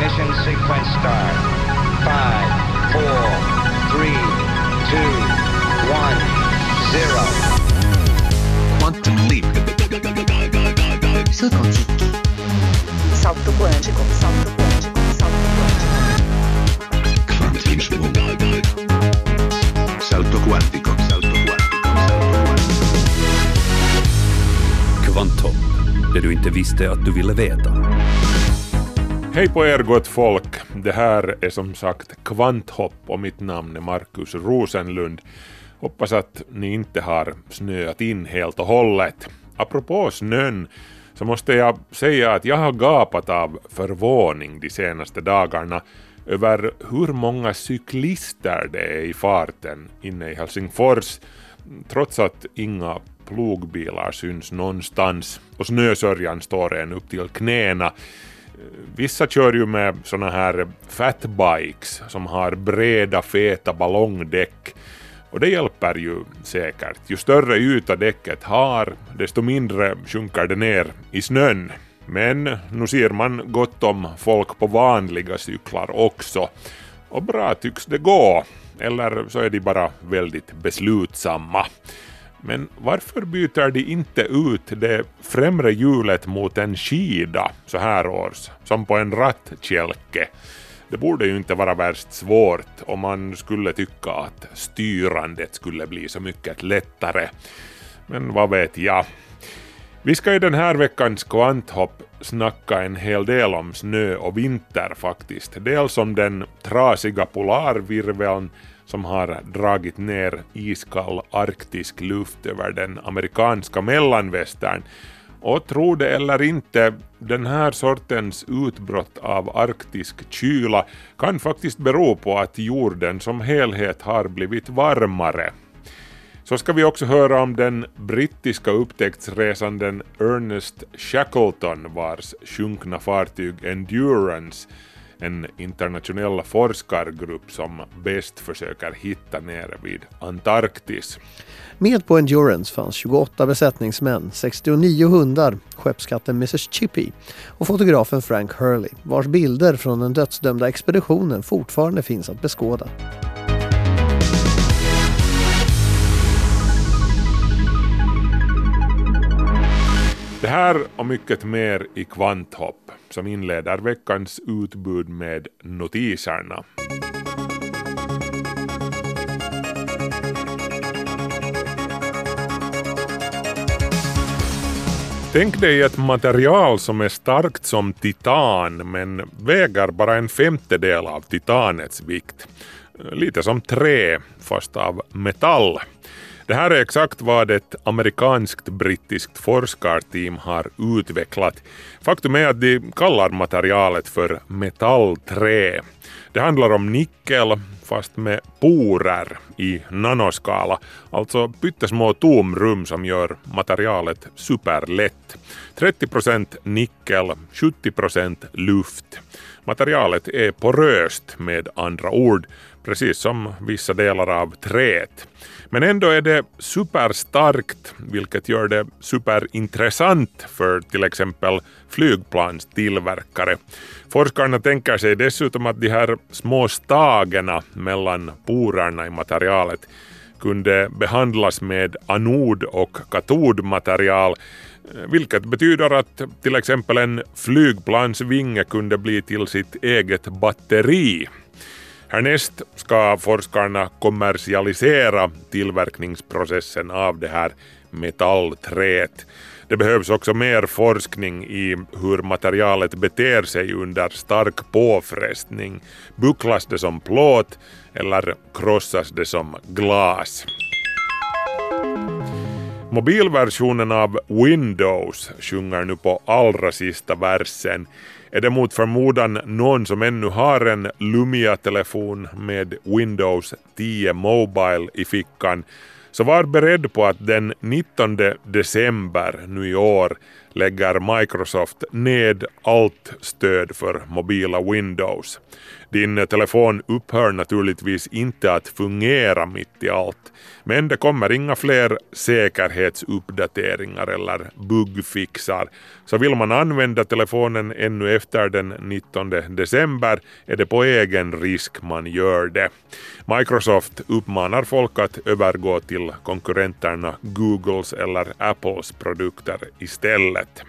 Ignition sequence start. Five, four, three, two, one, zero. Quantum leap. Salto quântico, salto quântico, salto quântico. Salto quantico. Salto quantico. Salto det du inte visste att du ville veta. Hej på er gott folk! Det här är som sagt Kvanthopp och mitt namn är Markus Rosenlund. Hoppas att ni inte har snöat in helt och hållet. Apropå snön så måste jag säga att jag har gapat av förvåning de senaste dagarna över hur många cyklister det är i farten inne i Helsingfors trots att inga plogbilar syns någonstans och snösörjan står en upp till knäna. Vissa kör ju med såna här fatbikes som har breda feta ballongdäck och det hjälper ju säkert. Ju större yta däcket har, desto mindre sjunker det ner i snön. Men nu ser man gott om folk på vanliga cyklar också. Och bra tycks det gå. Eller så är de bara väldigt beslutsamma. Men varför byter de inte ut det främre hjulet mot en skida så här års, som på en rattkälke? Det borde ju inte vara värst svårt om man skulle tycka att styrandet skulle bli så mycket lättare. Men vad vet jag? Vi ska i den här veckans kvanthopp snacka en hel del om snö och vinter faktiskt. Dels om den trasiga polarvirveln som har dragit ner iskall arktisk luft över den amerikanska mellanvästern. Och tro det eller inte, den här sortens utbrott av arktisk kyla kan faktiskt bero på att jorden som helhet har blivit varmare. Så ska vi också höra om den brittiska upptäcktsresanden Ernest Shackleton vars sjunkna fartyg Endurance en internationell forskargrupp som bäst försöker hitta nere vid Antarktis. Med på Endurance fanns 28 besättningsmän, 69 hundar, skeppskatten Mrs Chippy och fotografen Frank Hurley vars bilder från den dödsdömda expeditionen fortfarande finns att beskåda. Det här och mycket mer i Kvanthopp som inleder veckans utbud med notiserna. Tänk dig ett material som är starkt som titan men väger bara en femtedel av titanets vikt. Lite som trä fast av metall. Det här är exakt vad ett amerikanskt-brittiskt forskarteam har utvecklat. Faktum är att de kallar materialet för metallträ. Det handlar om nickel fast med porer i nanoskala, alltså pyttesmå tomrum som gör materialet superlätt. 30% nickel, 70% luft. Materialet är poröst med andra ord, precis som vissa delar av träet. Men ändå är det superstarkt, vilket gör det superintressant för till exempel flygplanstillverkare. Forskarna tänker sig dessutom att de här små stagerna mellan porerna i materialet kunde behandlas med anod och katodmaterial vilket betyder att till exempel en flygplansvinge kunde bli till sitt eget batteri. Härnäst ska forskarna kommersialisera tillverkningsprocessen av det här metallträet. Det behövs också mer forskning i hur materialet beter sig under stark påfrestning. Bucklas det som plåt eller krossas det som glas? Mobilversionen av Windows sjunger nu på allra sista versen. Är det mot förmodan någon som ännu har en Lumia-telefon med Windows 10 Mobile i fickan så var beredd på att den 19 december nu i år lägger Microsoft ned allt stöd för mobila Windows. Din telefon upphör naturligtvis inte att fungera mitt i allt, men det kommer inga fler säkerhetsuppdateringar eller bugfixar. Så vill man använda telefonen ännu efter den 19 december är det på egen risk man gör det. Microsoft uppmanar folk att övergå till konkurrenterna Googles eller Apples produkter istället.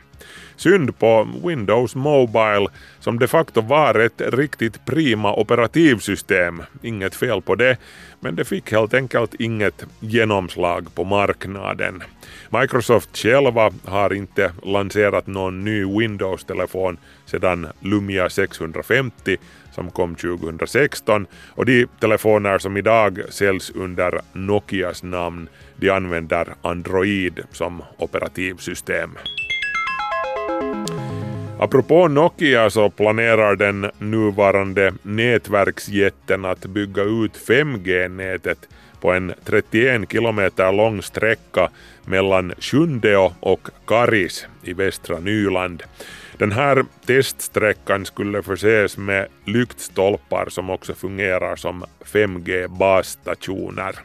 Synd på Windows Mobile som de facto var ett riktigt prima operativsystem. Inget fel på det, men det fick helt enkelt inget genomslag på marknaden. Microsoft själva har inte lanserat någon ny Windows-telefon sedan Lumia 650 som kom 2016 och de telefoner som idag säljs under Nokias namn de använder Android som operativsystem. Apropå Nokia så planerar den nuvarande nätverksjätten att bygga ut 5G-nätet på en 31 kilometer lång sträcka mellan Sjundeå och Karis i västra Nyland. Den här teststräckan skulle förses med lyktstolpar som också fungerar som 5G-basstationer.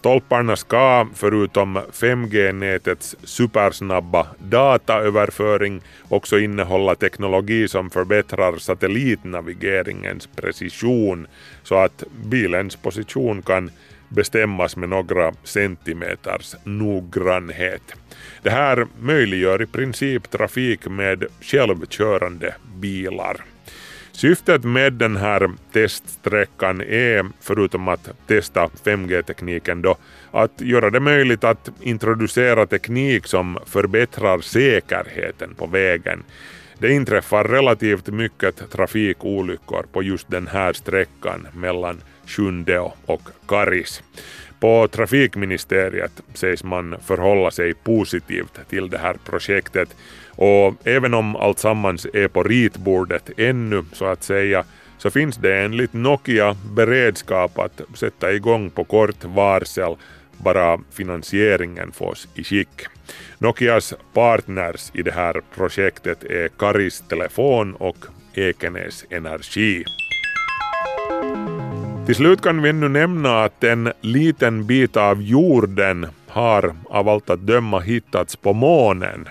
Stolparna ska, förutom 5G-nätets supersnabba dataöverföring, också innehålla teknologi som förbättrar satellitnavigeringens precision så att bilens position kan bestämmas med några centimeters noggrannhet. Det här möjliggör i princip trafik med självkörande bilar. Syftet med den här teststräckan är, förutom att testa 5G-tekniken då, att göra det möjligt att introducera teknik som förbättrar säkerheten på vägen. Det inträffar relativt mycket trafikolyckor på just den här sträckan mellan Sjundeå och Karis. På trafikministeriet sägs man förhålla sig positivt till det här projektet och även om alltsammans är på ritbordet ännu så att säga så finns det enligt Nokia beredskap att sätta igång på kort varsel bara finansieringen fås i skick. Nokias partners i det här projektet är Karis Telefon och Ekenäs Energi. Till slut kan vi ännu nämna att en liten bit av jorden har av allt att döma hittats på månen.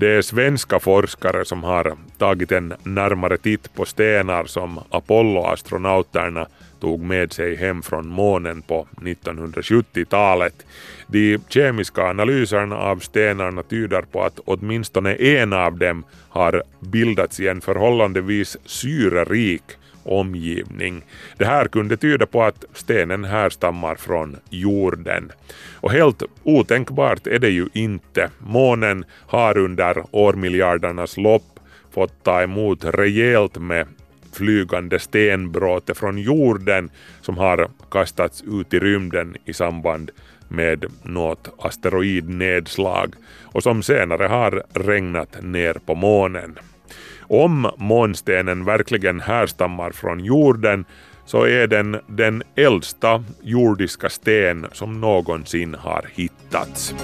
Det är svenska forskare som har tagit en närmare titt på stenar som Apollo-astronauterna tog med sig hem från månen på 1970-talet. De kemiska analyserna av stenarna tyder på att åtminstone en av dem har bildats i en förhållandevis syrerik omgivning. Det här kunde tyda på att stenen härstammar från jorden. Och helt otänkbart är det ju inte. Månen har under årmiljardernas lopp fått ta emot rejält med flygande stenbråte från jorden som har kastats ut i rymden i samband med något asteroidnedslag och som senare har regnat ner på månen. Om månstenen verkligen härstammar från jorden så är den den äldsta jordiska sten som någonsin har hittats.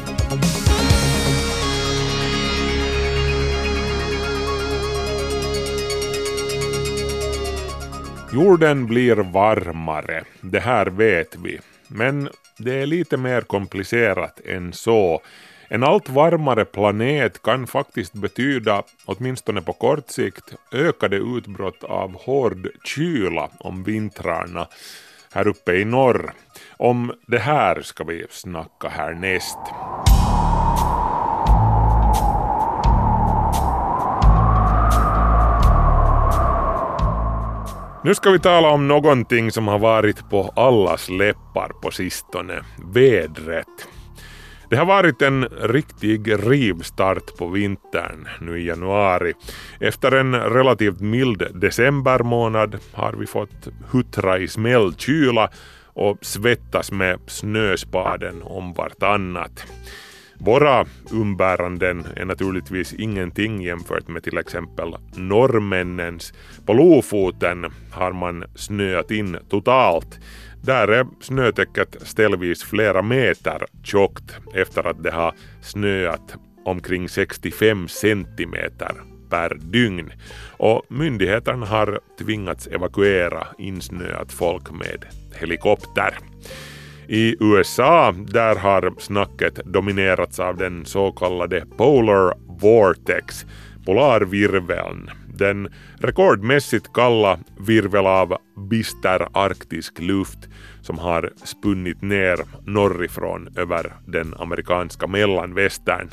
Jorden blir varmare, det här vet vi. Men det är lite mer komplicerat än så. En allt varmare planet kan faktiskt betyda, åtminstone på kort sikt, ökade utbrott av hård kyla om vintrarna här uppe i norr. Om det här ska vi snacka härnäst. Nu ska vi tala om någonting som har varit på allas läppar på sistone, vädret. Det har varit en riktig rivstart på vintern nu i januari. Efter en relativt mild decembermånad har vi fått huttra i smällkyla och svettas med snöspaden om vartannat. Våra umbäranden är naturligtvis ingenting jämfört med till exempel norrmännens. På Lofoten har man snöat in totalt där är snötäcket ställvis flera meter tjockt efter att det har snöat omkring 65 centimeter per dygn och myndigheterna har tvingats evakuera insnöat folk med helikopter. I USA där har snacket dominerats av den så kallade Polar Vortex, polarvirveln. Den rekordmässigt kalla virvel av bister arktisk luft som har spunnit ner norrifrån över den amerikanska mellanvästern.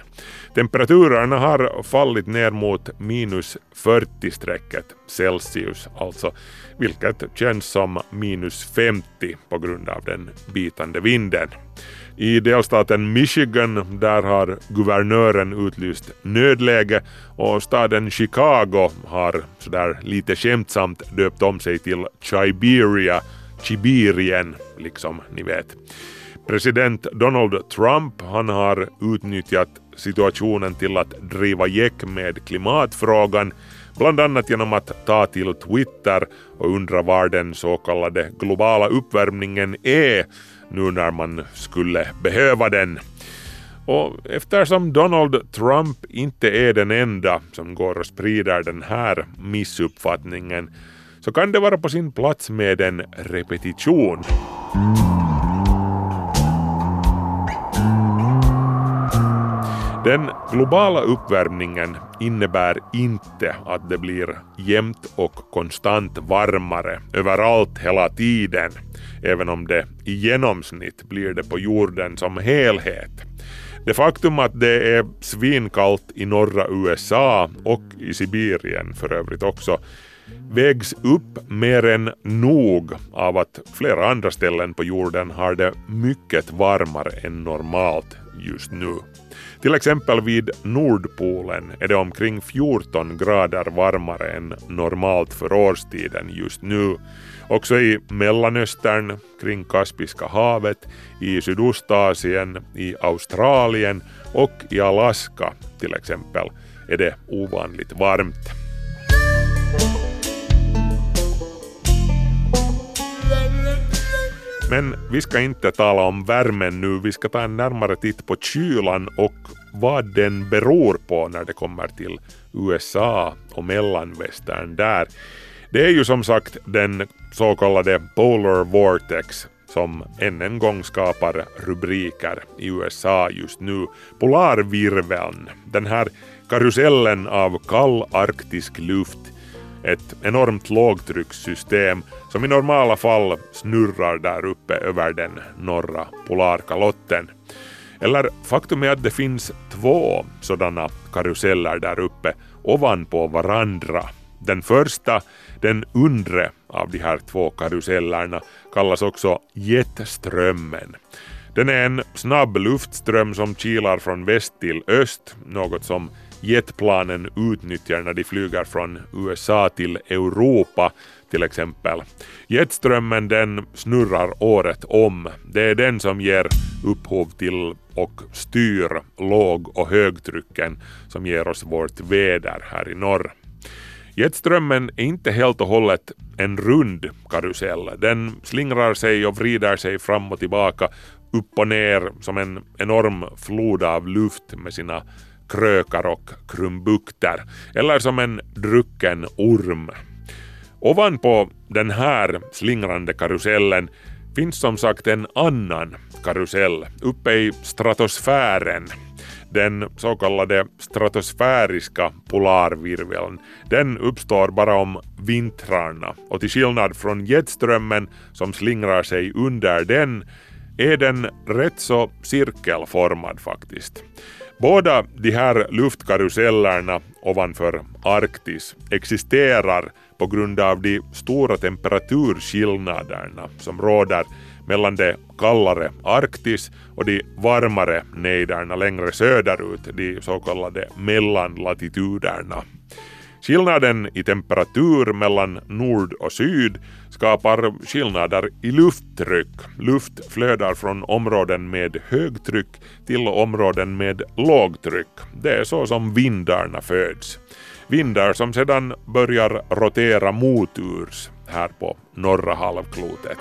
Temperaturerna har fallit ner mot minus 40-strecket Celsius, alltså, vilket känns som minus 50 på grund av den bitande vinden. I delstaten Michigan där har guvernören utlyst nödläge och staden Chicago har sådär lite skämtsamt döpt om sig till Chiberia, Sibirien, liksom ni vet. President Donald Trump han har utnyttjat situationen till att driva gäck med klimatfrågan bland annat genom att ta till Twitter och undra var den så kallade globala uppvärmningen är nu när man skulle behöva den. Och eftersom Donald Trump inte är den enda som går och sprider den här missuppfattningen så kan det vara på sin plats med en repetition. Den globala uppvärmningen innebär inte att det blir jämnt och konstant varmare överallt hela tiden, även om det i genomsnitt blir det på jorden som helhet. Det faktum att det är svinkallt i norra USA och i Sibirien för övrigt också vägs upp mer än nog av att flera andra ställen på jorden har det mycket varmare än normalt just nu. Till exempel vid Nordpolen är det omkring 14 grader varmare än normalt för årstiden just nu. Också i Mellanöstern, kring Kaspiska havet, i Sydostasien, i Australien och i Alaska till exempel är det ovanligt varmt. Men vi ska inte tala om värmen nu, vi ska ta en närmare titt på kylan och vad den beror på när det kommer till USA och mellanvästern där. Det är ju som sagt den så kallade Polar Vortex som än en gång skapar rubriker i USA just nu. Polarvirveln, den här karusellen av kall arktisk luft ett enormt lågtryckssystem som i normala fall snurrar där uppe över den norra polarkalotten. Eller faktum är att det finns två sådana karuseller där uppe ovanpå varandra. Den första, den undre av de här två karusellerna, kallas också jetströmmen. Den är en snabb luftström som kilar från väst till öst, något som jetplanen utnyttjar när de flyger från USA till Europa till exempel. Jetströmmen den snurrar året om. Det är den som ger upphov till och styr låg och högtrycken som ger oss vårt väder här i norr. Jetströmmen är inte helt och hållet en rund karusell. Den slingrar sig och vrider sig fram och tillbaka, upp och ner som en enorm flod av luft med sina krökar och krumbukter, eller som en drucken orm. Ovanpå den här slingrande karusellen finns som sagt en annan karusell uppe i stratosfären. Den så kallade stratosfäriska polarvirveln. Den uppstår bara om vintrarna och till skillnad från jetströmmen som slingrar sig under den är den rätt så cirkelformad faktiskt. Båda de här luftkarusellerna ovanför Arktis existerar på grund av de stora temperaturskillnaderna som råder mellan det kallare Arktis och de varmare nejderna längre söderut, de så kallade mellanlatituderna. Skillnaden i temperatur mellan nord och syd skapar skillnader i lufttryck. Luft flödar från områden med högtryck till områden med lågtryck. Det är så som vindarna föds. Vindar som sedan börjar rotera moturs här på norra halvklotet.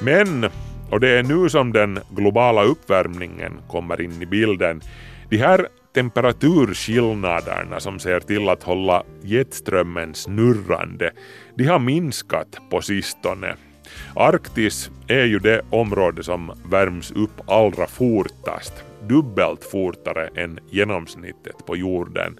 Men och det är nu som den globala uppvärmningen kommer in i bilden. De här temperaturskillnaderna som ser till att hålla jetströmmen snurrande, de har minskat på sistone. Arktis är ju det område som värms upp allra fortast, dubbelt fortare än genomsnittet på jorden.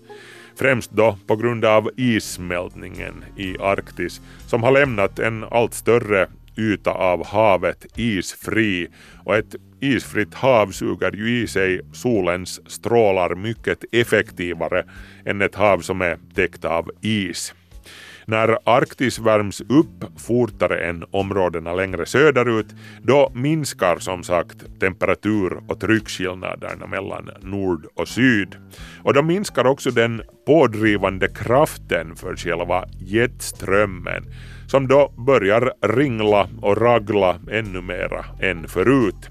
Främst då på grund av issmältningen i Arktis som har lämnat en allt större yta av havet isfri och ett isfritt hav suger ju i sig solens strålar mycket effektivare än ett hav som är täckt av is. När Arktis värms upp fortare än områdena längre söderut, då minskar som sagt temperatur och tryckskillnaderna mellan nord och syd. Och då minskar också den pådrivande kraften för själva jetströmmen, som då börjar ringla och ragla ännu mera än förut.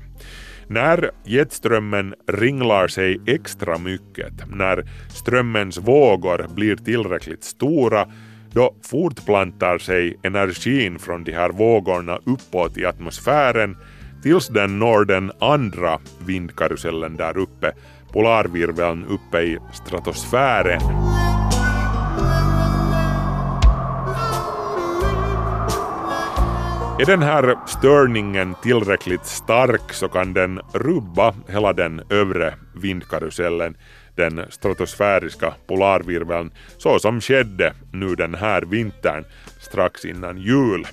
När jetströmmen ringlar sig extra mycket, när strömmens vågor blir tillräckligt stora, då fortplantar sig energin från de här vågorna uppåt i atmosfären tills den når den andra vindkarusellen där uppe, polarvirveln uppe i stratosfären. Är den här störningen tillräckligt stark så kan den rubba hela den övre vindkarusellen, den stratosfäriska polarvirveln, så som skedde nu den här vintern strax innan jul.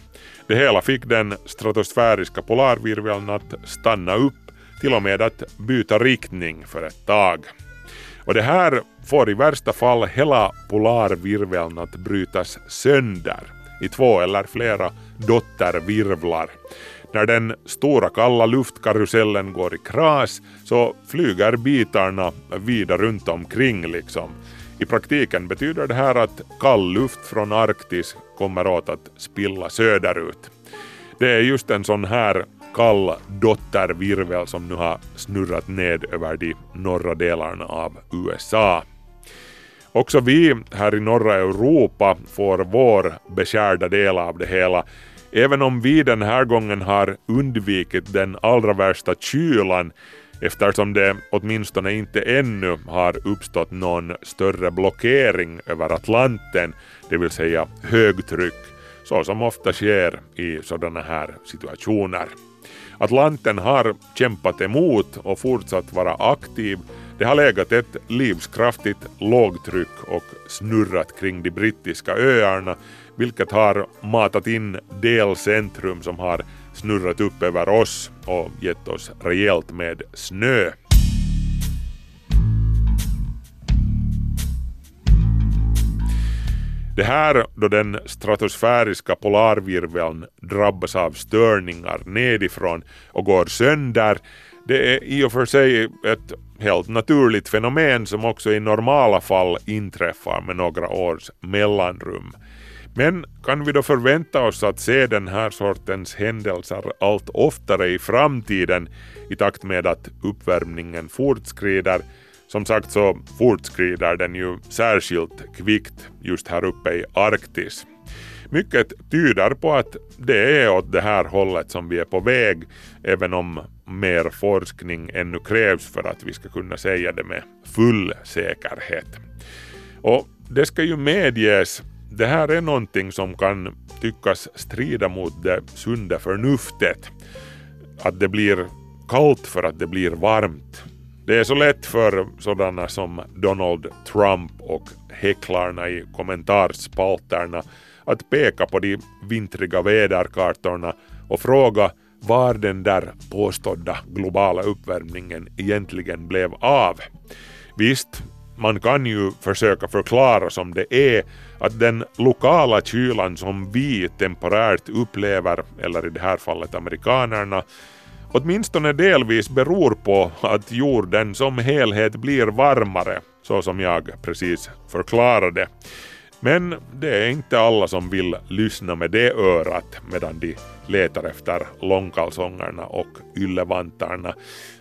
Det hela fick den stratosfäriska polarvirveln att stanna upp, till och med att byta riktning för ett tag. Och det här får i värsta fall hela polarvirveln att brytas sönder i två eller flera dottervirvlar. När den stora kalla luftkarusellen går i kras så flyger bitarna vida runt omkring liksom. I praktiken betyder det här att kall luft från Arktis kommer åt att spilla söderut. Det är just en sån här kall dottervirvel som nu har snurrat ned över de norra delarna av USA. Också vi här i norra Europa får vår beskärda del av det hela, även om vi den här gången har undvikit den allra värsta kylan eftersom det åtminstone inte ännu har uppstått någon större blockering över Atlanten, det vill säga högtryck, så som ofta sker i sådana här situationer. Atlanten har kämpat emot och fortsatt vara aktiv det har legat ett livskraftigt lågtryck och snurrat kring de brittiska öarna vilket har matat in delcentrum som har snurrat upp över oss och gett oss rejält med snö. Det här då den stratosfäriska polarvirveln drabbas av störningar nedifrån och går sönder det är i och för sig ett helt naturligt fenomen som också i normala fall inträffar med några års mellanrum. Men kan vi då förvänta oss att se den här sortens händelser allt oftare i framtiden i takt med att uppvärmningen fortskrider? Som sagt så fortskrider den ju särskilt kvickt just här uppe i Arktis. Mycket tyder på att det är åt det här hållet som vi är på väg, även om mer forskning ännu krävs för att vi ska kunna säga det med full säkerhet. Och det ska ju medges, det här är någonting som kan tyckas strida mot det sunda förnuftet. Att det blir kallt för att det blir varmt. Det är så lätt för sådana som Donald Trump och häcklarna i kommentarspalterna att peka på de vintriga väderkartorna och fråga var den där påstådda globala uppvärmningen egentligen blev av. Visst, man kan ju försöka förklara som det är att den lokala kylan som vi temporärt upplever, eller i det här fallet amerikanerna, åtminstone delvis beror på att jorden som helhet blir varmare, så som jag precis förklarade. Men det är inte alla som vill lyssna med det örat medan de letar efter långkalsongerna och yllevantarna.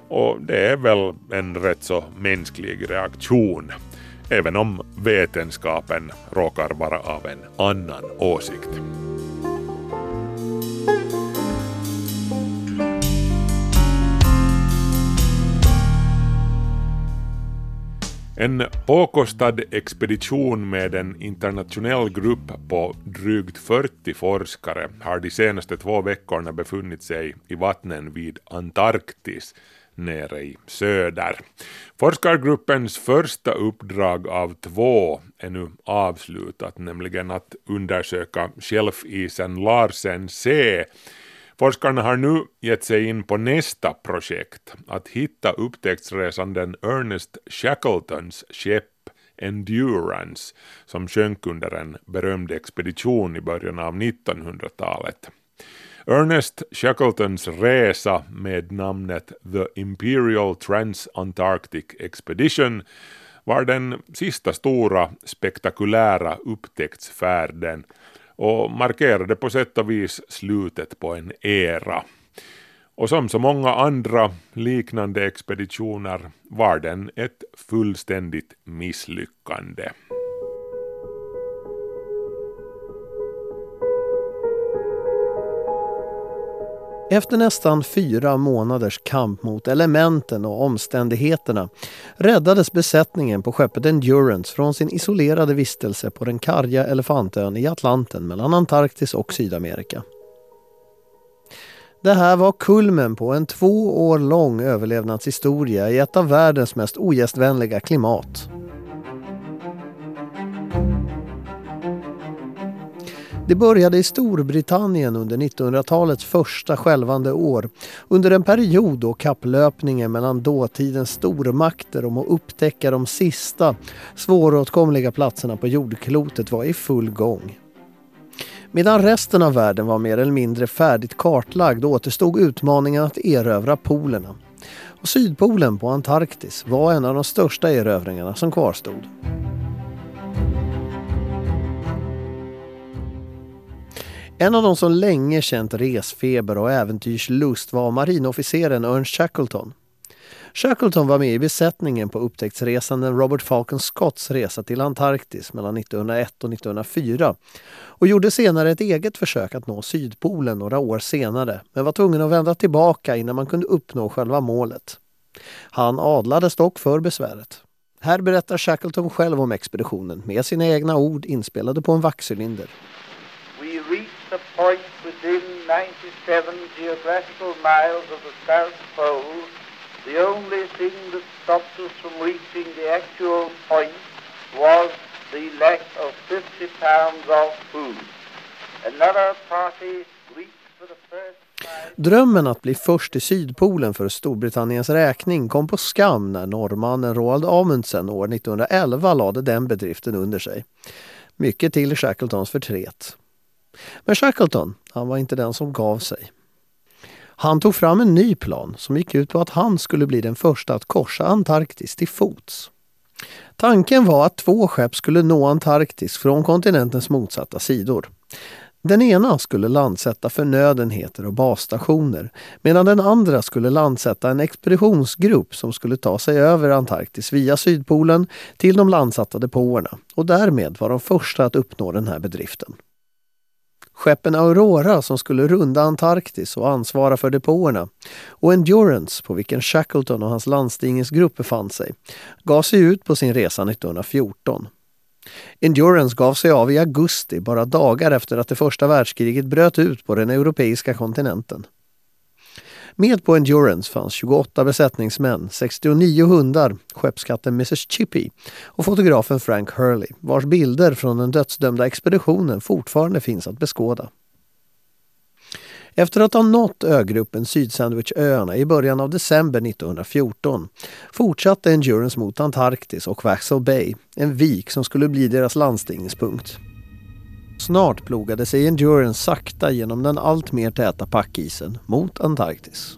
Och det är väl en rätt så mänsklig reaktion. Även om vetenskapen råkar vara av en annan åsikt. En påkostad expedition med en internationell grupp på drygt 40 forskare har de senaste två veckorna befunnit sig i vattnen vid Antarktis nere i söder. Forskargruppens första uppdrag av två är nu avslutat, nämligen att undersöka shelfisen Larsen C. Forskarna har nu gett sig in på nästa projekt, att hitta upptäcktsresanden Ernest Shackletons skepp Endurance som sjönk under en berömd expedition i början av 1900-talet. Ernest Shackletons resa med namnet The Imperial Transantarctic Expedition var den sista stora spektakulära upptäcktsfärden och markerade på sätt och vis slutet på en era. Och som så många andra liknande expeditioner var den ett fullständigt misslyckande. Efter nästan fyra månaders kamp mot elementen och omständigheterna räddades besättningen på skeppet Endurance från sin isolerade vistelse på den karga elefantön i Atlanten mellan Antarktis och Sydamerika. Det här var kulmen på en två år lång överlevnadshistoria i ett av världens mest ogästvänliga klimat. Det började i Storbritannien under 1900-talets första skälvande år. Under en period då kapplöpningen mellan dåtidens stormakter om att upptäcka de sista svåråtkomliga platserna på jordklotet var i full gång. Medan resten av världen var mer eller mindre färdigt kartlagd återstod utmaningen att erövra polerna. Och Sydpolen på Antarktis var en av de största erövringarna som kvarstod. En av de som länge känt resfeber och äventyrslust var marinofficeren Ernst Shackleton. Shackleton var med i besättningen på upptäcktsresanden Robert Falcon Scotts resa till Antarktis mellan 1901 och 1904 och gjorde senare ett eget försök att nå Sydpolen några år senare men var tvungen att vända tillbaka innan man kunde uppnå själva målet. Han adlades dock för besväret. Här berättar Shackleton själv om expeditionen med sina egna ord inspelade på en vaxcylinder point within 97 geographical miles of the South Pole, the only thing that stopped us from reaching the actual point was the lack of 50 pounds of food. Another party reached for the first Drömmen att bli först i Sydpolen för Storbritanniens räkning kom på skam när norrmannen Roald Amundsen år 1911 lade den bedriften under sig. Mycket till Shackletons förtret. Men Shackleton, han var inte den som gav sig. Han tog fram en ny plan som gick ut på att han skulle bli den första att korsa Antarktis till fots. Tanken var att två skepp skulle nå Antarktis från kontinentens motsatta sidor. Den ena skulle landsätta förnödenheter och basstationer medan den andra skulle landsätta en expeditionsgrupp som skulle ta sig över Antarktis via Sydpolen till de landsatta depåerna och därmed var de första att uppnå den här bedriften. Skeppen Aurora som skulle runda Antarktis och ansvara för depåerna och Endurance på vilken Shackleton och hans landstigningsgrupp befann sig gav sig ut på sin resa 1914. Endurance gav sig av i augusti, bara dagar efter att det första världskriget bröt ut på den europeiska kontinenten. Med på Endurance fanns 28 besättningsmän, 69 hundar, skeppskatten Mrs Chippy och fotografen Frank Hurley vars bilder från den dödsdömda expeditionen fortfarande finns att beskåda. Efter att ha nått ögruppen Sydsandwichöarna i början av december 1914 fortsatte Endurance mot Antarktis och Waxel Bay, en vik som skulle bli deras landstigningspunkt. Snart plogade sig Endurance sakta genom den alltmer täta packisen mot Antarktis.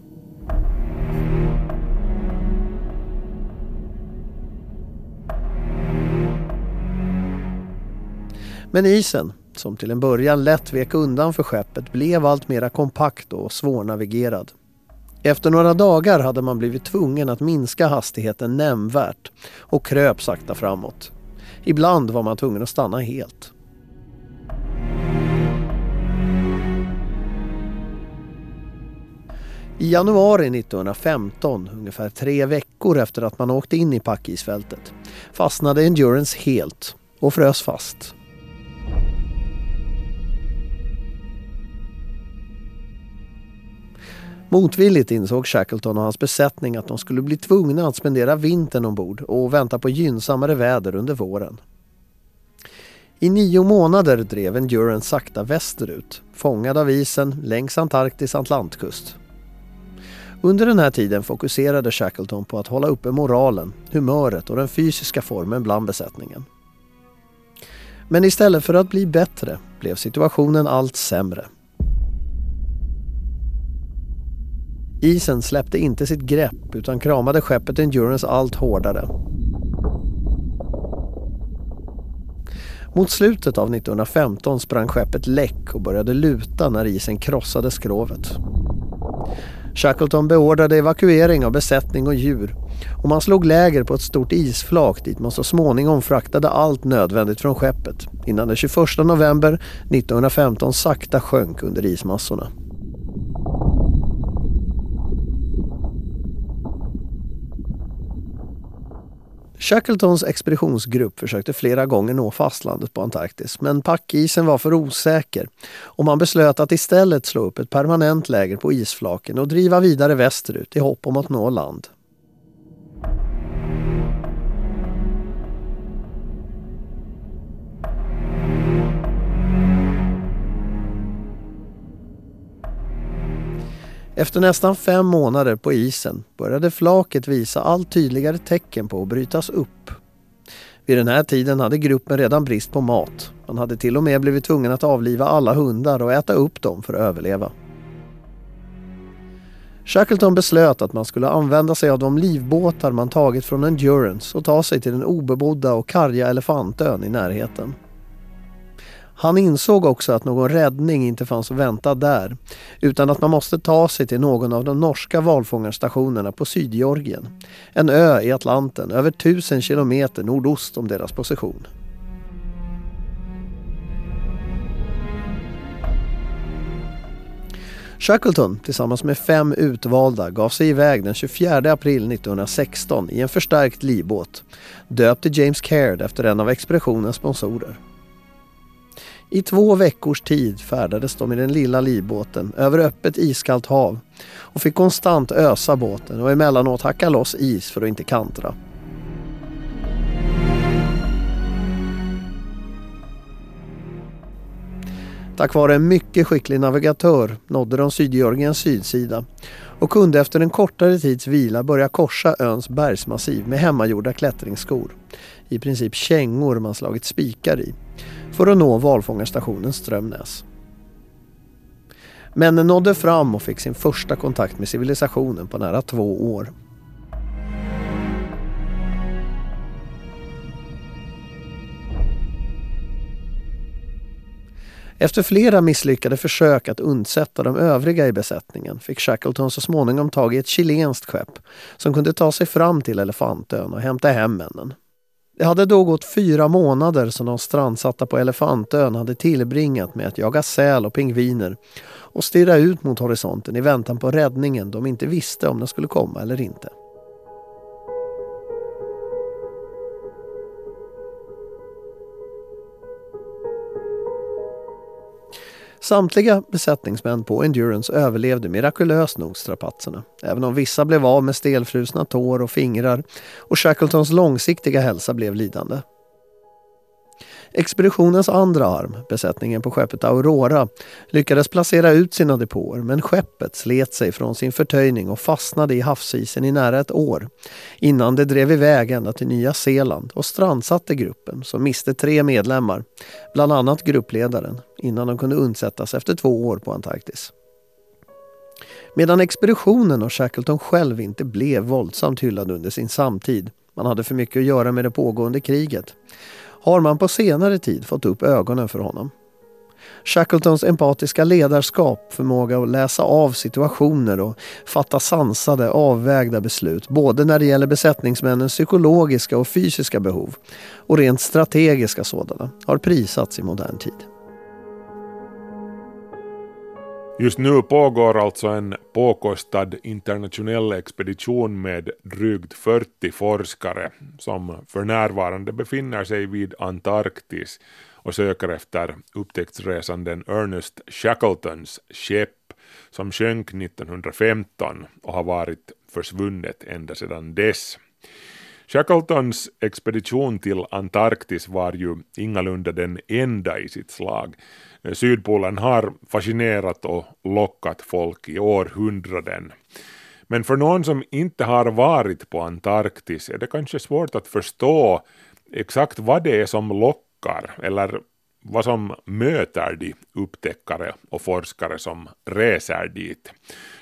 Men isen, som till en början lätt vek undan för skeppet, blev allt mera kompakt och svårnavigerad. Efter några dagar hade man blivit tvungen att minska hastigheten nämnvärt och kröp sakta framåt. Ibland var man tvungen att stanna helt. I januari 1915, ungefär tre veckor efter att man åkte in i packisfältet, fastnade Endurance helt och frös fast. Motvilligt insåg Shackleton och hans besättning att de skulle bli tvungna att spendera vintern ombord och vänta på gynnsammare väder under våren. I nio månader drev Endurance sakta västerut, fångad av isen längs Antarktis atlantkust. Under den här tiden fokuserade Shackleton på att hålla uppe moralen, humöret och den fysiska formen bland besättningen. Men istället för att bli bättre blev situationen allt sämre. Isen släppte inte sitt grepp utan kramade skeppet Endurance allt hårdare. Mot slutet av 1915 sprang skeppet läck och började luta när isen krossade skrovet. Shackleton beordrade evakuering av besättning och djur och man slog läger på ett stort isflak dit man så småningom fraktade allt nödvändigt från skeppet innan den 21 november 1915 sakta sjönk under ismassorna. Shackletons expeditionsgrupp försökte flera gånger nå fastlandet på Antarktis men packisen var för osäker och man beslöt att istället slå upp ett permanent läger på isflaken och driva vidare västerut i hopp om att nå land. Efter nästan fem månader på isen började flaket visa allt tydligare tecken på att brytas upp. Vid den här tiden hade gruppen redan brist på mat. Man hade till och med blivit tvungen att avliva alla hundar och äta upp dem för att överleva. Shackleton beslöt att man skulle använda sig av de livbåtar man tagit från Endurance och ta sig till den obebodda och karga Elefantön i närheten. Han insåg också att någon räddning inte fanns att vänta där utan att man måste ta sig till någon av de norska valfångarstationerna på Sydgeorgien. En ö i Atlanten över tusen kilometer nordost om deras position. Shackleton tillsammans med fem utvalda gav sig iväg den 24 april 1916 i en förstärkt livbåt döpt till James Caird efter en av expeditionens sponsorer. I två veckors tid färdades de i den lilla livbåten över öppet iskallt hav och fick konstant ösa båten och emellanåt hacka loss is för att inte kantra. Tack vare en mycket skicklig navigatör nådde de Sydgeorgiens sydsida och kunde efter en kortare tids vila börja korsa öns bergsmassiv med hemmagjorda klättringsskor. I princip kängor man slagit spikar i för att nå valfångarstationen Strömnäs. Männen nådde fram och fick sin första kontakt med civilisationen på nära två år. Efter flera misslyckade försök att undsätta de övriga i besättningen fick Shackleton så småningom tag i ett chilenskt skepp som kunde ta sig fram till Elefantön och hämta hem männen. Det hade då gått fyra månader som de strandsatta på Elefantön hade tillbringat med att jaga säl och pingviner och stirra ut mot horisonten i väntan på räddningen de inte visste om den skulle komma eller inte. Samtliga besättningsmän på Endurance överlevde mirakulöst nog strapatserna, även om vissa blev av med stelfrusna tår och fingrar och Shackletons långsiktiga hälsa blev lidande. Expeditionens andra arm, besättningen på skeppet Aurora, lyckades placera ut sina depåer men skeppet slet sig från sin förtöjning och fastnade i havsisen i nära ett år innan det drev iväg ända till Nya Zeeland och strandsatte gruppen som miste tre medlemmar, bland annat gruppledaren, innan de kunde undsättas efter två år på Antarktis. Medan expeditionen och Shackleton själv inte blev våldsamt hyllad under sin samtid, man hade för mycket att göra med det pågående kriget, har man på senare tid fått upp ögonen för honom. Shackletons empatiska ledarskap, förmåga att läsa av situationer och fatta sansade, avvägda beslut, både när det gäller besättningsmännens psykologiska och fysiska behov och rent strategiska sådana, har prisats i modern tid. Just nu pågår alltså en påkostad internationell expedition med drygt 40 forskare som för närvarande befinner sig vid Antarktis och söker efter upptäcktsresanden Ernest Shackletons skepp som sjönk 1915 och har varit försvunnet ända sedan dess. Shackletons expedition till Antarktis var ju ingalunda den enda i sitt slag. Sydpolen har fascinerat och lockat folk i århundraden. Men för någon som inte har varit på Antarktis är det kanske svårt att förstå exakt vad det är som lockar eller vad som möter de upptäckare och forskare som reser dit.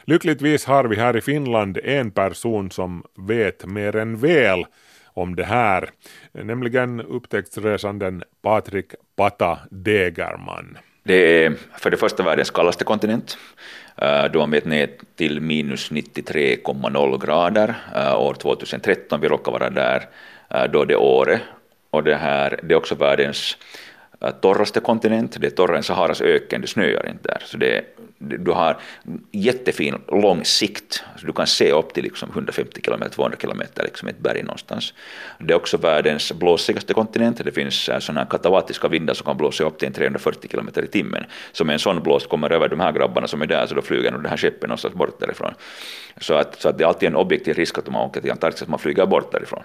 Lyckligtvis har vi här i Finland en person som vet mer än väl om det här, nämligen upptäcktsresanden Patrik Pata Degerman. Det är för det första världens kallaste kontinent. Eh, då har mätt ner till minus 93,0 grader eh, år 2013. Vi råkar vara där eh, då det året. Och det, här, det är också världens Äh, torraste kontinent, det är torrare än Saharas öken, det snöar inte där. Så det, du har jättefin lång sikt, så du kan se upp till liksom 150 km, 200 km liksom ett berg någonstans. Det är också världens blåsigaste kontinent, det finns äh, sådana här katavatiska vindar som kan blåsa upp till 340 km i timmen. Så med en sån blåst kommer över de här grabbarna som är där, så då flyger nog det här skeppet någonstans bort därifrån. Så att, så att det är alltid en objektiv risk att man åker till Antarktis, att man flyger bort därifrån.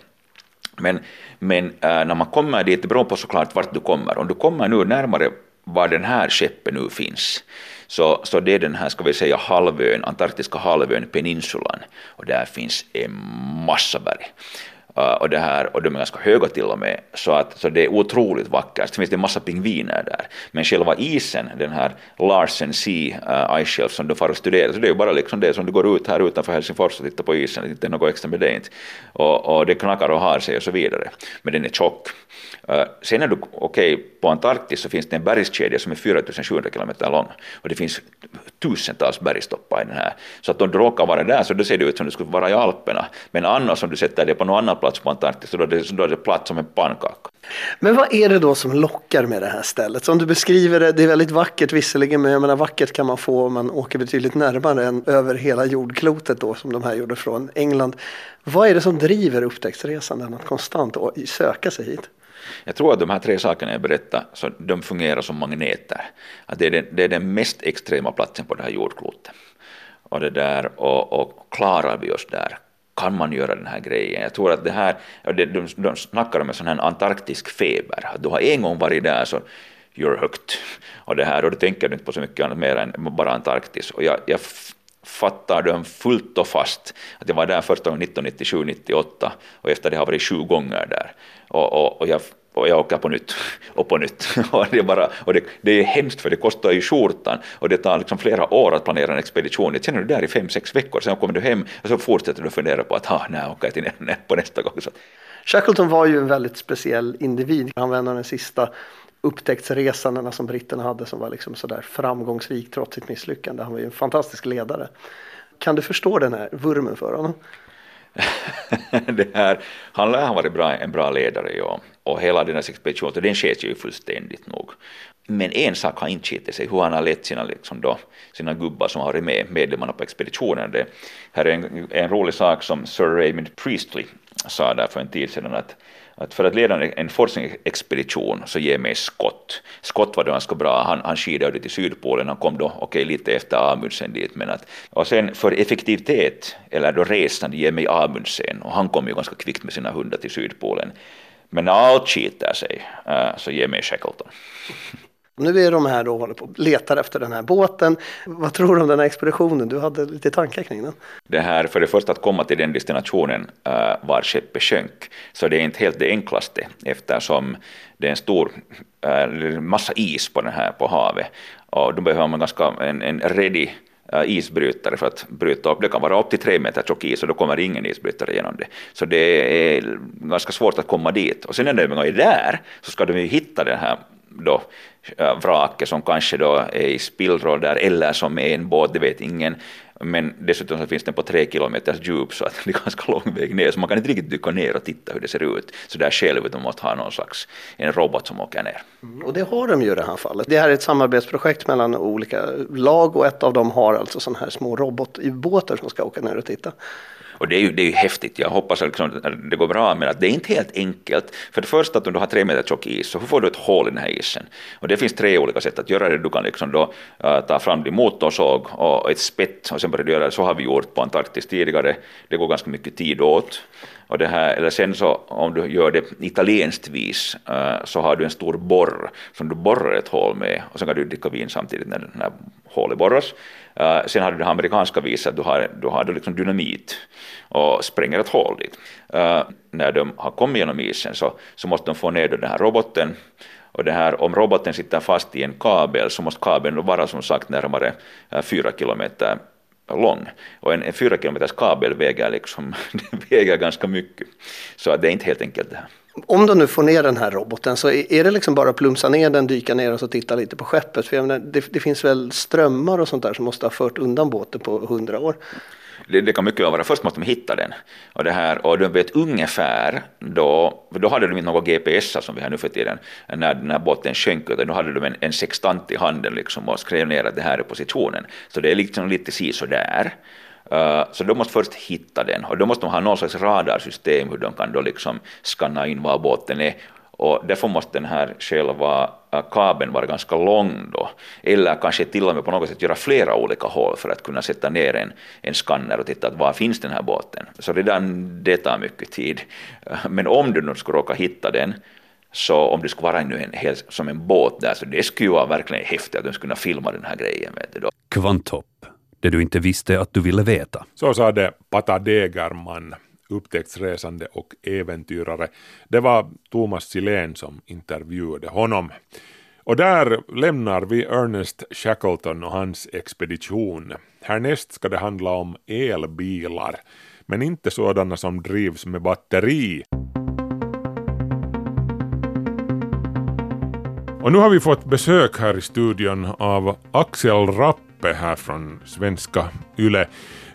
Men, men äh, när man kommer dit, det beror på såklart vart du kommer. Om du kommer nu närmare var den här skeppet nu finns, så, så det är den här, ska vi säga, halvön, antarktiska halvön, peninsulan, och där finns en massa berg. Eh, och, det här, och de är ganska höga till och med, så, att, så det är otroligt vackert. Sen finns det en massa pingviner där. Men själva isen, den här Larsen Sea uh, Ice Shelf som du far och studerar, så det är ju bara liksom det som du går ut här utanför Helsingfors och tittar på isen, det är inte något extra med det inte. Och, och det knackar och har sig och så vidare. Men den är tjock. Sen är du, okej, okay, på Antarktis så finns det en bergskedja som är 4700 kilometer lång och det finns tusentals bergstoppar i den här. Så att om du råkar vara där så då ser det ut som du skulle vara i Alperna. Men annars om du sätter dig på någon annan plats på Antarktis så då är det, då är det platt som en pannkaka. Men vad är det då som lockar med det här stället? Som du beskriver det, det är väldigt vackert visserligen, men jag menar vackert kan man få om man åker betydligt närmare än över hela jordklotet då som de här gjorde från England. Vad är det som driver upptäcktsresanden att konstant söka sig hit? Jag tror att de här tre sakerna jag berättade, så de fungerar som magneter. Att det, är den, det är den mest extrema platsen på det här jordklotet. Och, det där, och, och klarar vi oss där? Kan man göra den här grejen? Jag tror att det här, de, de, de snackar om en sån här antarktisk feber, att du har en gång varit där så you're hooked. Och det här, och då tänker du inte på så mycket annat mer än bara Antarktis. Och jag, jag fattar dem fullt och fast. Att jag var där första gången 1997-98 och efter det har jag varit sju gånger där. Och, och, och jag och jag åker på nytt och på nytt. och det, är bara, och det, det är hemskt för det kostar ju skjortan och det tar liksom flera år att planera en expedition. Känner du där i fem, sex veckor, sen kommer du hem och så fortsätter du fundera på att ha, nej, åker jag till på nästa gång. Så. Shackleton var ju en väldigt speciell individ. Han var en av de sista upptäcktsresandena som britterna hade som var liksom sådär framgångsrik trots sitt misslyckande. Han var ju en fantastisk ledare. Kan du förstå den här vurmen för honom? det här, han har varit bra, en bra ledare, ja. Och hela den här expeditionen, den sket ju fullständigt nog. Men en sak har inte skitit sig, hur han har lett sina, liksom då, sina gubbar som har varit med, medlemmarna på expeditionen. Det här är en, en rolig sak som Sir Raymond Priestley sa där för en tid sedan att att för att leda en forskningsexpedition så ge mig Scott. Scott var då ganska bra, han, han skidade till Sydpolen, han kom då okej okay, lite efter Amundsen dit. Men att, och sen för effektivitet, eller då resan, ge mig Amundsen och han kom ju ganska kvickt med sina hundar till Sydpolen. Men när allt skiter sig uh, så ge mig Shackleton. Nu är de här då håller på och letar efter den här båten. Vad tror du om den här expeditionen? Du hade lite tankar kring den. Det här, för det första att komma till den destinationen uh, var skeppet sjönk, så det är inte helt det enklaste eftersom det är en stor uh, massa is på den här på havet och då behöver man ganska en, en ready eh, isbrytare för att bryta upp. Det kan vara upp till tre meter tjock is och då kommer ingen isbrytare genom det. Så det är ganska svårt att komma dit. Och sen när de är där så ska de ju hitta den här då, eh, vraket som kanske då är i spillror där eller som är en båt, det vet ingen. Men dessutom så finns den på tre kilometers djup så att det är ganska lång väg ner så man kan inte riktigt dyka ner och titta hur det ser ut så där själv utan man måste ha någon slags en robot som åker ner. Mm. Och det har de ju i det här fallet. Det här är ett samarbetsprojekt mellan olika lag och ett av dem har alltså sådana här små robotubåtar som ska åka ner och titta. Och det är ju, det är ju häftigt. Jag hoppas att liksom att det går bra, men att det är inte helt enkelt. För det första att om du har tre meter tjock is, så hur får du ett hål i den här isen? Och det finns tre olika sätt att göra det. Du kan liksom då äh, ta fram din motorsåg och ett spett och sen börjar du göra det. Så har vi gjort på Antarktis tidigare. Det går ganska mycket tid åt. Och det här, eller sen så om du gör det italienskt vis äh, så har du en stor borr som du borrar ett hål med och sen kan du dricka vin samtidigt när när hålet borras. Uh, sen har du det amerikanska viset att du har, du har liksom dynamit och spränger ett hål dit. Uh, när de har kommit genom isen så, så måste de få ner den här roboten och det här, om roboten sitter fast i en kabel så måste kabeln vara som sagt närmare eh, fyra kilometer lång. Och en, en fyra kilometers kabel väger, liksom, väger ganska mycket. Så det är inte helt enkelt det här. Om de nu får ner den här roboten så är det liksom bara att plumsa ner den, dyka ner och så titta lite på skeppet? För menar, det, det, finns väl strömmar och sånt där som måste ha fört undan båten på hundra år? Det, det, kan mycket väl vara. Först måste de hitta den. Och, det här, och de vet ungefär då, då hade de inte några GPS som vi har nu för tiden, när, den här båten sjönk, utan då hade de en, en sextant i handen liksom och skrev ner att det här är positionen. Så det är liksom lite si där. Uh, så de måste först hitta den och då måste de ha någon slags radarsystem hur de kan då liksom skanna in var båten är och därför måste den här själva eh, kabeln vara ganska lång då, eller kanske till och med på något sätt göra flera olika hål för att kunna sätta ner en, en skanner och titta att var finns den här båten. Så redan det tar mycket tid. Eh, men om du nu skulle råka hitta den, så om det skulle vara nu en, hel, som en båt där, så det skulle ju vara verkligen häftigt att de skulle kunna filma den här grejen. Vet du då. Kvanthopp, det du inte visste att du ville veta. Så sade Pata Degerman upptäcktsresande och äventyrare. Det var Thomas Silén som intervjuade honom. Och där lämnar vi Ernest Shackleton och hans expedition. Härnäst ska det handla om elbilar, men inte sådana som drivs med batteri. Och nu har vi fått besök här i studion av Axel Rapp Rappe här från svenska YLE.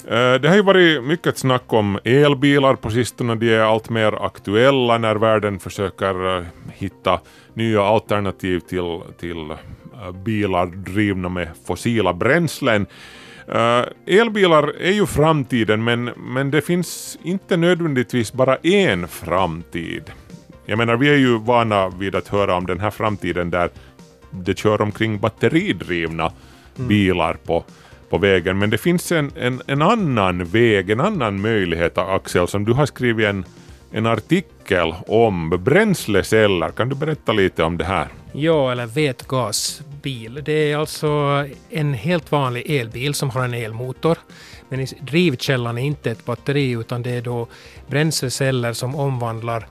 Eh, det har ju varit mycket snack om elbilar på sistone. De är allt mer aktuella när världen försöker eh, hitta nya alternativ till, till eh, bilar drivna med fossila bränslen. Elbilar är ju framtiden men, men det finns inte nödvändigtvis bara en framtid. Jag menar, vi är ju vana vid att höra om den här framtiden där det kör omkring batteridrivna. Mm. bilar på på vägen. Men det finns en, en, en annan väg, en annan möjlighet Axel, som du har skrivit en, en artikel om, bränsleceller. Kan du berätta lite om det här? Ja, eller vätgasbil. Det är alltså en helt vanlig elbil som har en elmotor. Men drivkällan är inte ett batteri utan det är då bränsleceller som omvandlar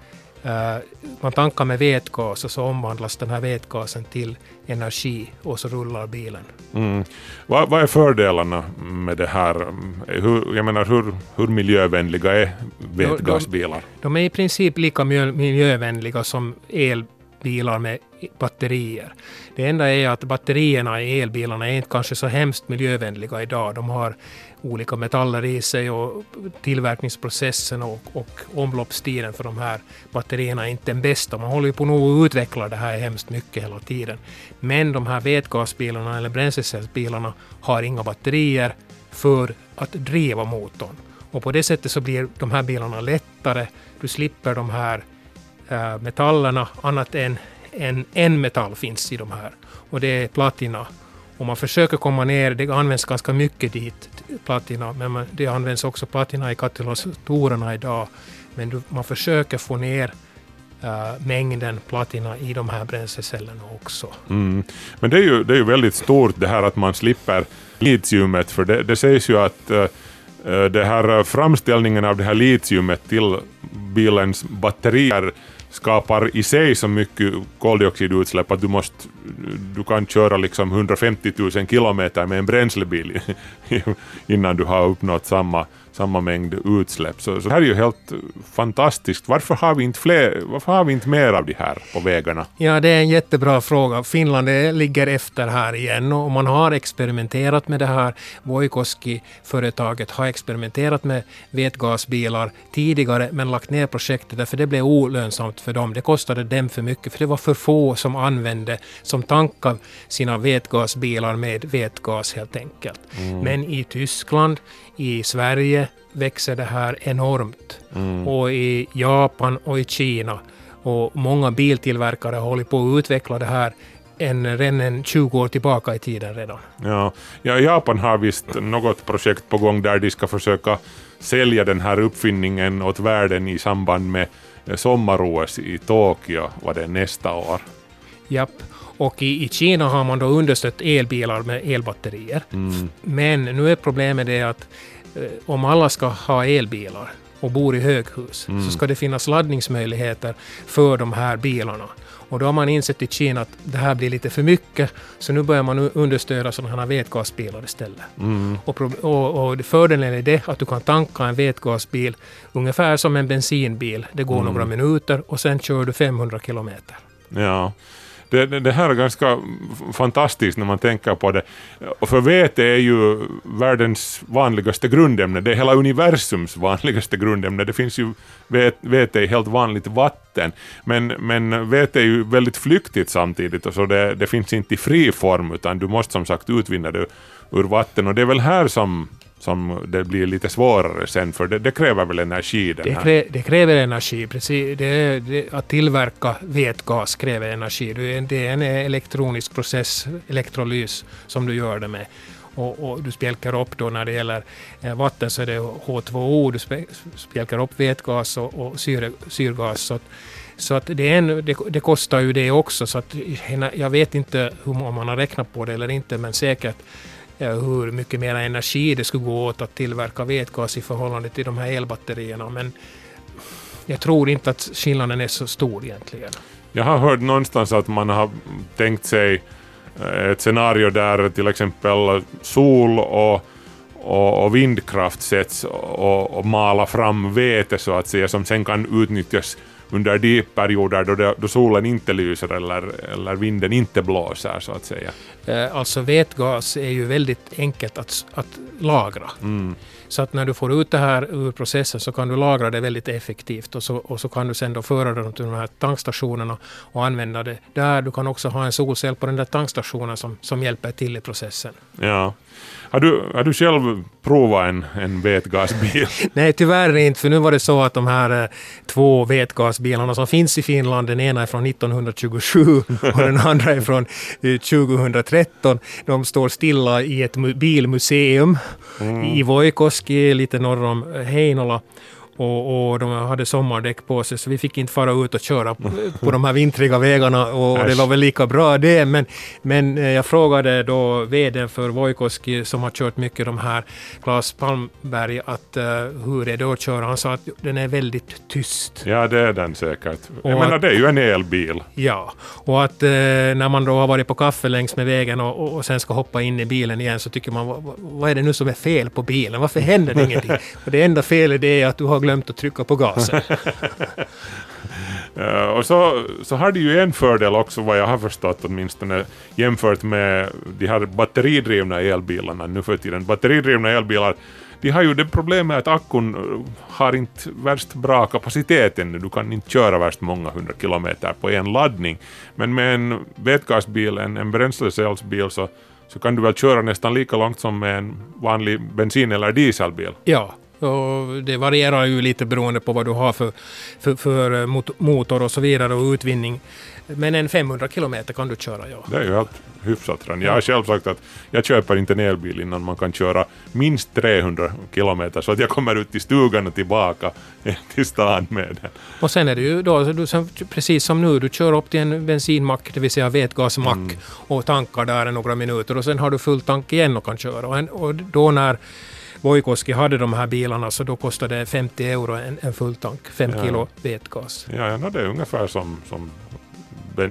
man tankar med vätgas och så omvandlas den här vätgasen till energi och så rullar bilen. Mm. Vad, vad, är fördelarna med det här? Hur, jag menar, hur, hur miljövänliga är vätgasbilar? De, de, är i princip lika miljövänliga som elbilar med batterier. Det enda är att batterierna i elbilarna är inte kanske så hemskt miljövänliga idag. De har olika metaller i sig och tillverkningsprocessen och, och omloppstiden för de här batterierna är inte den bästa. Man håller ju på att utveckla det här hemskt mycket hela tiden. Men de här vätgasbilarna eller bränslecellsbilarna har inga batterier för att driva motorn. Och på det sättet så blir de här bilarna lättare. Du slipper de här äh, metallerna annat än en, en metall finns i de här och det är platina. Och man försöker komma ner, det används ganska mycket dit, platina, men det används också platina i katalysatorerna idag. Men man försöker få ner uh, mängden platina i de här bränslecellerna också. Mm. Men det är, ju, det är ju väldigt stort det här att man slipper litiumet, för det, det sägs ju att uh, det här framställningen av det här litiumet till bilens batterier skapar i sig så mycket koldioxidutsläpp att du, måste, du kan köra liksom 150 000 kilometer med en bränslebil innan du har uppnått samma, samma mängd utsläpp. Så, så det här är ju helt fantastiskt. Varför har, vi inte fler, varför har vi inte mer av de här på vägarna? Ja, det är en jättebra fråga. Finland ligger efter här igen och man har experimenterat med det här. Voikoski-företaget har experimenterat med vätgasbilar tidigare men lagt ner projektet därför det blev olönsamt för dem. Det kostade dem för mycket för det var för få som använde, som tankade sina vätgasbilar med vätgas helt enkelt. Men i Tyskland, i Sverige växer det här enormt. Och i Japan och i Kina och många biltillverkare har hållit på att utveckla det här en, redan en 20 år tillbaka i tiden redan. Ja, ja, Japan har visst något projekt på gång där de ska försöka sälja den här uppfinningen åt världen i samband med sommar-OS i Tokyo var det nästa år. Japp. Och i, i Kina har man då understött elbilar med elbatterier. Men nu är problemet det att eh, om alla ska ha elbilar och bor i höghus så ska det finnas laddningsmöjligheter för de här bilarna. Och då har man insett i Kina att det här blir lite för mycket, så nu börjar man understödja sådana här vätgasbilar istället. Och, pro- och, och fördelen är det att du kan tanka en vätgasbil ungefär som en bensinbil. Det går några minuter och sen kör du 500 kilometer. Ja. Det, det, här är ganska fantastiskt när man tänker på det. Och för vete är ju världens vanligaste grundämne. Det är hela universums vanligaste grundämne. Det finns ju vete i helt vanligt vatten. Men, men vete är ju väldigt flyktigt samtidigt. Och så det, det finns inte i fri form utan du måste som sagt utvinna det ur vatten. Och det är väl här som, som det blir lite svårare sen för det, det kräver väl energi. Den Det, här. krä, det kräver energi. Precis. Det, det, att tillverka vätgas kräver energi. Det är, en elektronisk process, elektrolys, som du gör det med. Och, och du spjälkar upp då när det gäller eh, vatten så är det H2O, du spjälkar upp vätgas och, och syre, syrgas. Så att, så att det, är en, det, det kostar ju det också. Så att, jag vet inte hur, om man har räknat på det eller inte, men säkert Eh, hur mycket mer energi det skulle gå åt att tillverka vätgas i förhållande till de här elbatterierna. Men jag tror inte att skillnaden är så stor egentligen. Jag har hört någonstans att man har tänkt sig eh, ett scenario där till exempel sol och, och, och vindkraft sätts och, och mala fram vete så att säga som sen kan utnyttjas under de perioder då, då solen inte lyser eller, eller vinden inte blåser så att säga. Eh, Alltså vätgas är ju väldigt enkelt att, att lagra. Så att när du får ut det här ur processen så kan du lagra det väldigt effektivt och så, och så kan du sen då föra det till de här tankstationerna och använda det där. Du kan också ha en solcell på den där tankstationen som, som hjälper till i processen. Ja. Har, du, har du själv provat en, en vätgasbil? Nej, tyvärr inte, för nu var det så att de här eh, två vätgasbilarna som finns i Finland, den ena är från 1927 och den andra är från eh, 2013. De står stilla i ett mu- bilmuseum i Voikoski, lite norr om eh, Heinola. Och, och de hade sommardäck på sig så vi fick inte fara ut och köra på, på de här vintriga vägarna och det Äsch. var väl lika bra det. Men, men eh, jag frågade då vdn för Voikoski som har kört mycket de här, Claes Palmberg, att uh, hur är det att köra? Han sa att den är väldigt tyst. Ja, det är den säkert. Jag menar, att- det är ju en elbil. Ja, och att eh, när man då har varit på kaffe längs med vägen och, och, och sen ska hoppa in i bilen igen så tycker man vad, vad- vad är det nu som är fel på bilen? Varför händer det ingenting? Och det enda felet är att du har glömt att trycka på gasen. Eh, och så, så har det ju en fördel också vad jag har förstått åtminstone jämfört med de här batteridrivna elbilarna nu för tiden. Batteridrivna elbilar de har ju det problemet att akkun eh, har inte värst bra kapacitet ännu. Du kan inte köra värst många hundra kilometer på en laddning. Men med en vätgasbil, en, en bränslecellsbil, så, så kan du väl köra nästan lika långt som med en vanlig bensin eller dieselbil. Ja, och det varierar ju lite beroende på vad du har för, för, för eh, mot- motor och så vidare och utvinning. Men en 500 kilometer kan du köra, ja. Det är ju helt hyfsat redan. Jag har själv sagt att jag köper inte en elbil innan man kan köra minst 300 kilometer så att jag kommer ut till stugan och tillbaka till stan med den. Och sen är det ju då, du, precis som nu, du kör upp till en bensinmack, det vill säga vätgasmack, och tankar där några minuter och sen har du full tank igen och kan köra. Och, en, och då när Voikoski hade de här bilarna så då kostade det 50 euro en, en full tank, 5 Ja. kilo vätgas. Ja, ja det är ungefär som, som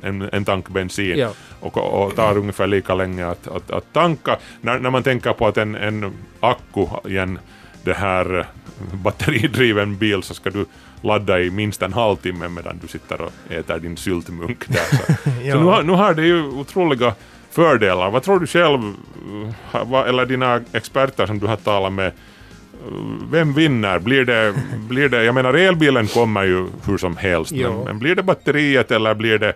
en, en tank bensin Ja. och, och tar ungefär lika länge att, att, att tanka. När, när man tänker på att en, en akku i en det här eh, batteridriven bil så ska du ladda i minst en halvtimme medan du sitter och äter din syltmunk där. Så, Ja. så nu, har, nu har det ju otroliga fördelar. Vad tror du själv, eller dina experter som du har talat med, vem vinner? Blir det, blir det, jag menar elbilen kommer ju hur som helst, men, men blir det batteriet eller blir det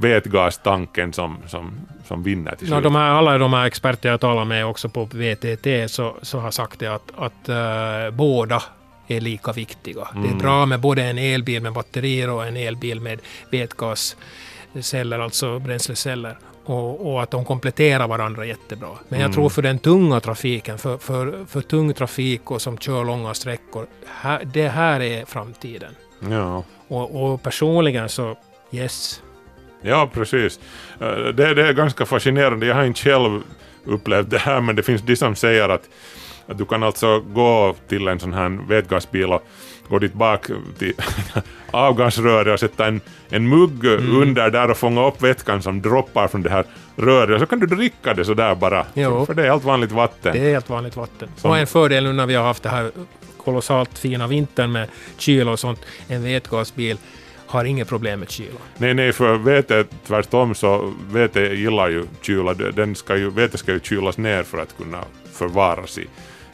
vätgastanken som, som, som vinner till No, slut? de här, alla de här experter jag talar med också på VTT så, så har sagt det att, att eh, båda är lika viktiga. Det är bra med både en elbil med batterier och en elbil med vätgasceller, alltså bränsleceller. Och, och att de kompletterar varandra jättebra. Men jag tror för den tunga trafiken, för, för, för tung trafik och som kör långa sträckor, här, det här är framtiden. Ja. Och, och personligen så, yes. Ja, precis. Eh, Det, det är ganska fascinerande. Jag har inte själv upplevt det här, men det finns de som säger att, att du kan alltså gå till en sån här vätgasbil och gå dit bak till avgasröret och sätta en, en mugg under där och fånga upp vätskan som droppar från det här röret. Så kan du dricka det sådär bara. Jo. För, för det är helt vanligt vatten. Det är helt vanligt vatten. Som- Och en fördel nu när vi har haft det här kolossalt fina vintern med kyla och sånt. En vätgasbil har inget problem med kyla. Nej, nej, för vete tvärtom så vete gillar ju kyla. Den ska ju, vete ska ju kylas ner för att kunna förvaras i,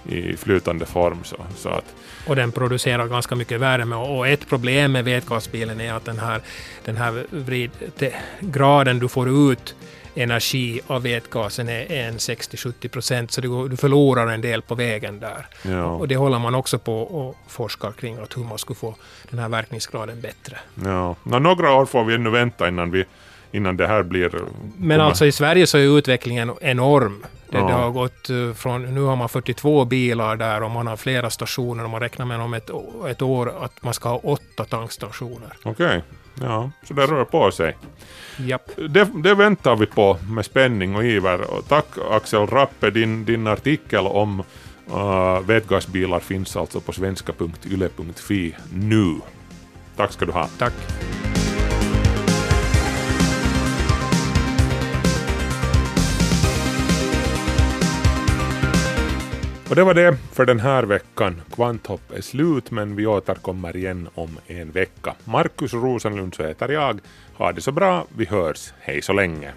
i flytande form. Så, så att, Och den producerar ganska mycket värme. Och ett problem med vätgasbilen är att den här, den här vrid, te, graden du får ut energi av vätgasen är en 60-70 procent, så går, du förlorar en del på vägen där. ja, Och det håller man också på och forskar kring, att hur man skulle få den här verkningsgraden bättre. ja. Nå, några år får vi ännu vänta innan, vi, innan det här blir... Men kommer- alltså i Sverige så är utvecklingen enorm. Det, Ja. det har gått eh, från, nu har man 42 bilar där och man har flera stationer och man räknar med om ett, ett år att man ska ha åtta tankstationer. Okej, ja, så det rör på sig. Japp. Det, det väntar vi på med spänning och iver. Och tack Axel Rappe, din, din artikel om uh, vätgasbilar finns alltså på svenska.yle.fi nu. Tack ska du ha. Tack. Och det var det för den här veckan. Kvanthopp är slut, men vi återkommer igen om en vecka. Markus Rosenlund så heter jag. Ha det så bra, vi hörs. Hej så länge.